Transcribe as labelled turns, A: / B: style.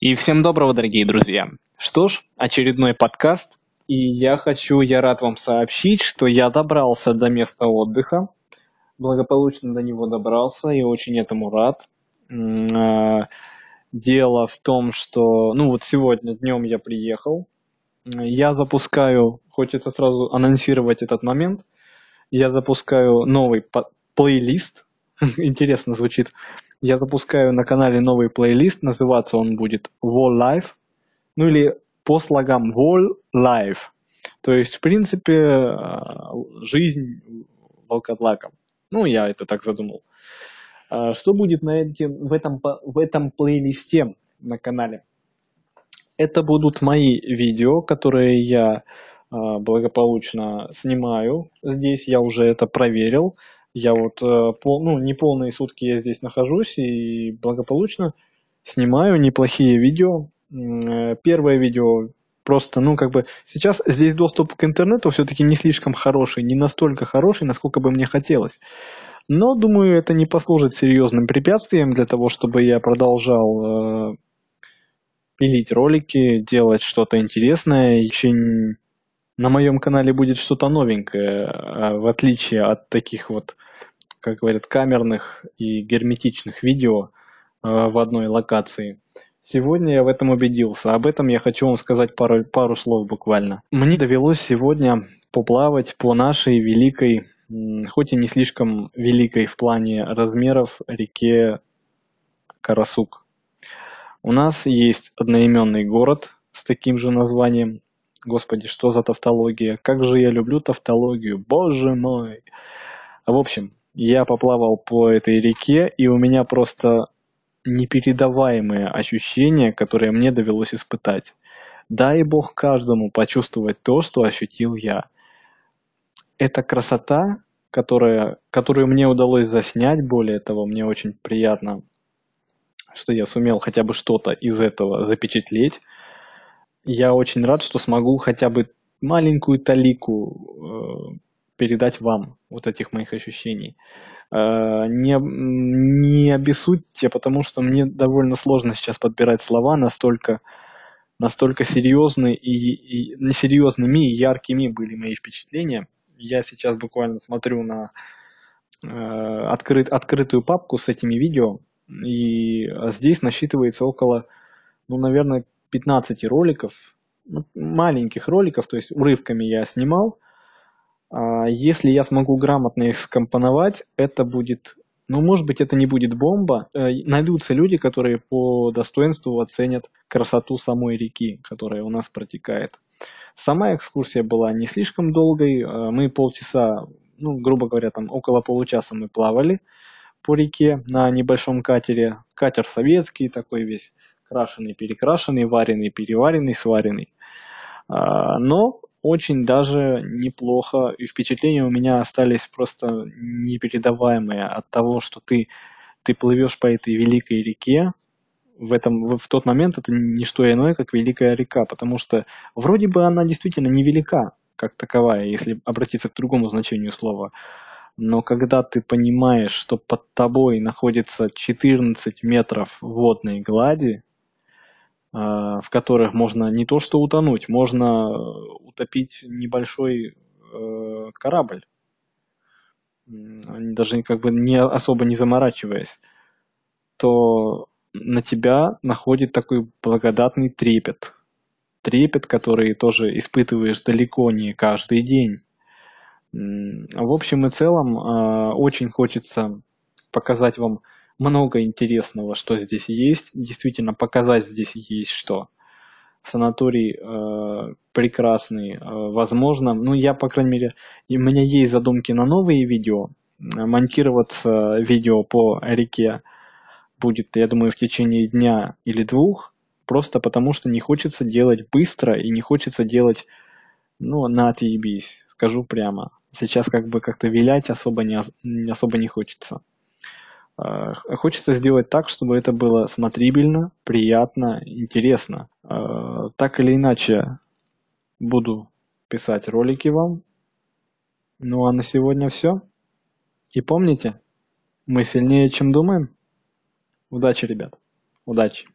A: И всем доброго, дорогие друзья. Что ж, очередной подкаст. И я хочу, я рад вам сообщить, что я добрался до места отдыха. Благополучно до него добрался и очень этому рад. А, дело в том, что, ну вот сегодня днем я приехал. Я запускаю, хочется сразу анонсировать этот момент. Я запускаю новый плейлист. Интересно звучит я запускаю на канале новый плейлист, называться он будет Wall Life, ну или по слогам Wall Life. То есть, в принципе, э, жизнь волкодлаком. Ну, я это так задумал. А что будет на этим, в, этом, в этом плейлисте на канале? Это будут мои видео, которые я э, благополучно снимаю. Здесь я уже это проверил. Я вот, э, пол, ну, не полные сутки я здесь нахожусь и благополучно снимаю неплохие видео. Э, первое видео просто, ну, как бы, сейчас здесь доступ к интернету все-таки не слишком хороший, не настолько хороший, насколько бы мне хотелось. Но, думаю, это не послужит серьезным препятствием для того, чтобы я продолжал э, пилить ролики, делать что-то интересное. Очень на моем канале будет что-то новенькое, а, в отличие от таких вот, как говорят, камерных и герметичных видео а, в одной локации. Сегодня я в этом убедился. Об этом я хочу вам сказать пару, пару слов буквально. Мне довелось сегодня поплавать по нашей великой, хоть и не слишком великой в плане размеров, реке Карасук. У нас есть одноименный город с таким же названием, Господи, что за тавтология? Как же я люблю тавтологию, боже мой. В общем, я поплавал по этой реке, и у меня просто непередаваемые ощущения, которые мне довелось испытать. Дай Бог каждому почувствовать то, что ощутил я. Эта красота, которая, которую мне удалось заснять, более того, мне очень приятно, что я сумел хотя бы что-то из этого запечатлеть я очень рад, что смогу хотя бы маленькую талику э, передать вам вот этих моих ощущений. Э, не, не обессудьте, потому что мне довольно сложно сейчас подбирать слова настолько, настолько серьезные и, и несерьезными и яркими были мои впечатления. Я сейчас буквально смотрю на э, открыт, открытую папку с этими видео, и здесь насчитывается около, ну, наверное, 15 роликов, ну, маленьких роликов, то есть урывками я снимал. А, если я смогу грамотно их скомпоновать, это будет, ну, может быть, это не будет бомба. Э, найдутся люди, которые по достоинству оценят красоту самой реки, которая у нас протекает. Сама экскурсия была не слишком долгой. Э, мы полчаса, ну, грубо говоря, там около получаса мы плавали по реке на небольшом катере. Катер советский такой весь крашеный, перекрашенный, вареный, переваренный, сваренный. А, но очень даже неплохо, и впечатления у меня остались просто непередаваемые от того, что ты, ты плывешь по этой великой реке, в, этом, в тот момент это не что иное, как великая река, потому что вроде бы она действительно невелика, как таковая, если обратиться к другому значению слова. Но когда ты понимаешь, что под тобой находится 14 метров водной глади, в которых можно не то что утонуть, можно утопить небольшой э, корабль, даже как бы не особо не заморачиваясь, то на тебя находит такой благодатный трепет. Трепет, который тоже испытываешь далеко не каждый день. В общем и целом, очень хочется показать вам много интересного, что здесь есть. Действительно, показать здесь есть что. Санаторий э, прекрасный, э, возможно. Ну, я, по крайней мере, у меня есть задумки на новые видео. Монтироваться видео по реке будет, я думаю, в течение дня или двух. Просто потому, что не хочется делать быстро и не хочется делать, ну, на отъебись, скажу прямо. Сейчас как бы как-то вилять особо не, особо не хочется. Э, хочется сделать так, чтобы это было смотрибельно, приятно, интересно. Э, так или иначе, буду писать ролики вам. Ну а на сегодня все. И помните, мы сильнее, чем думаем. Удачи, ребят. Удачи.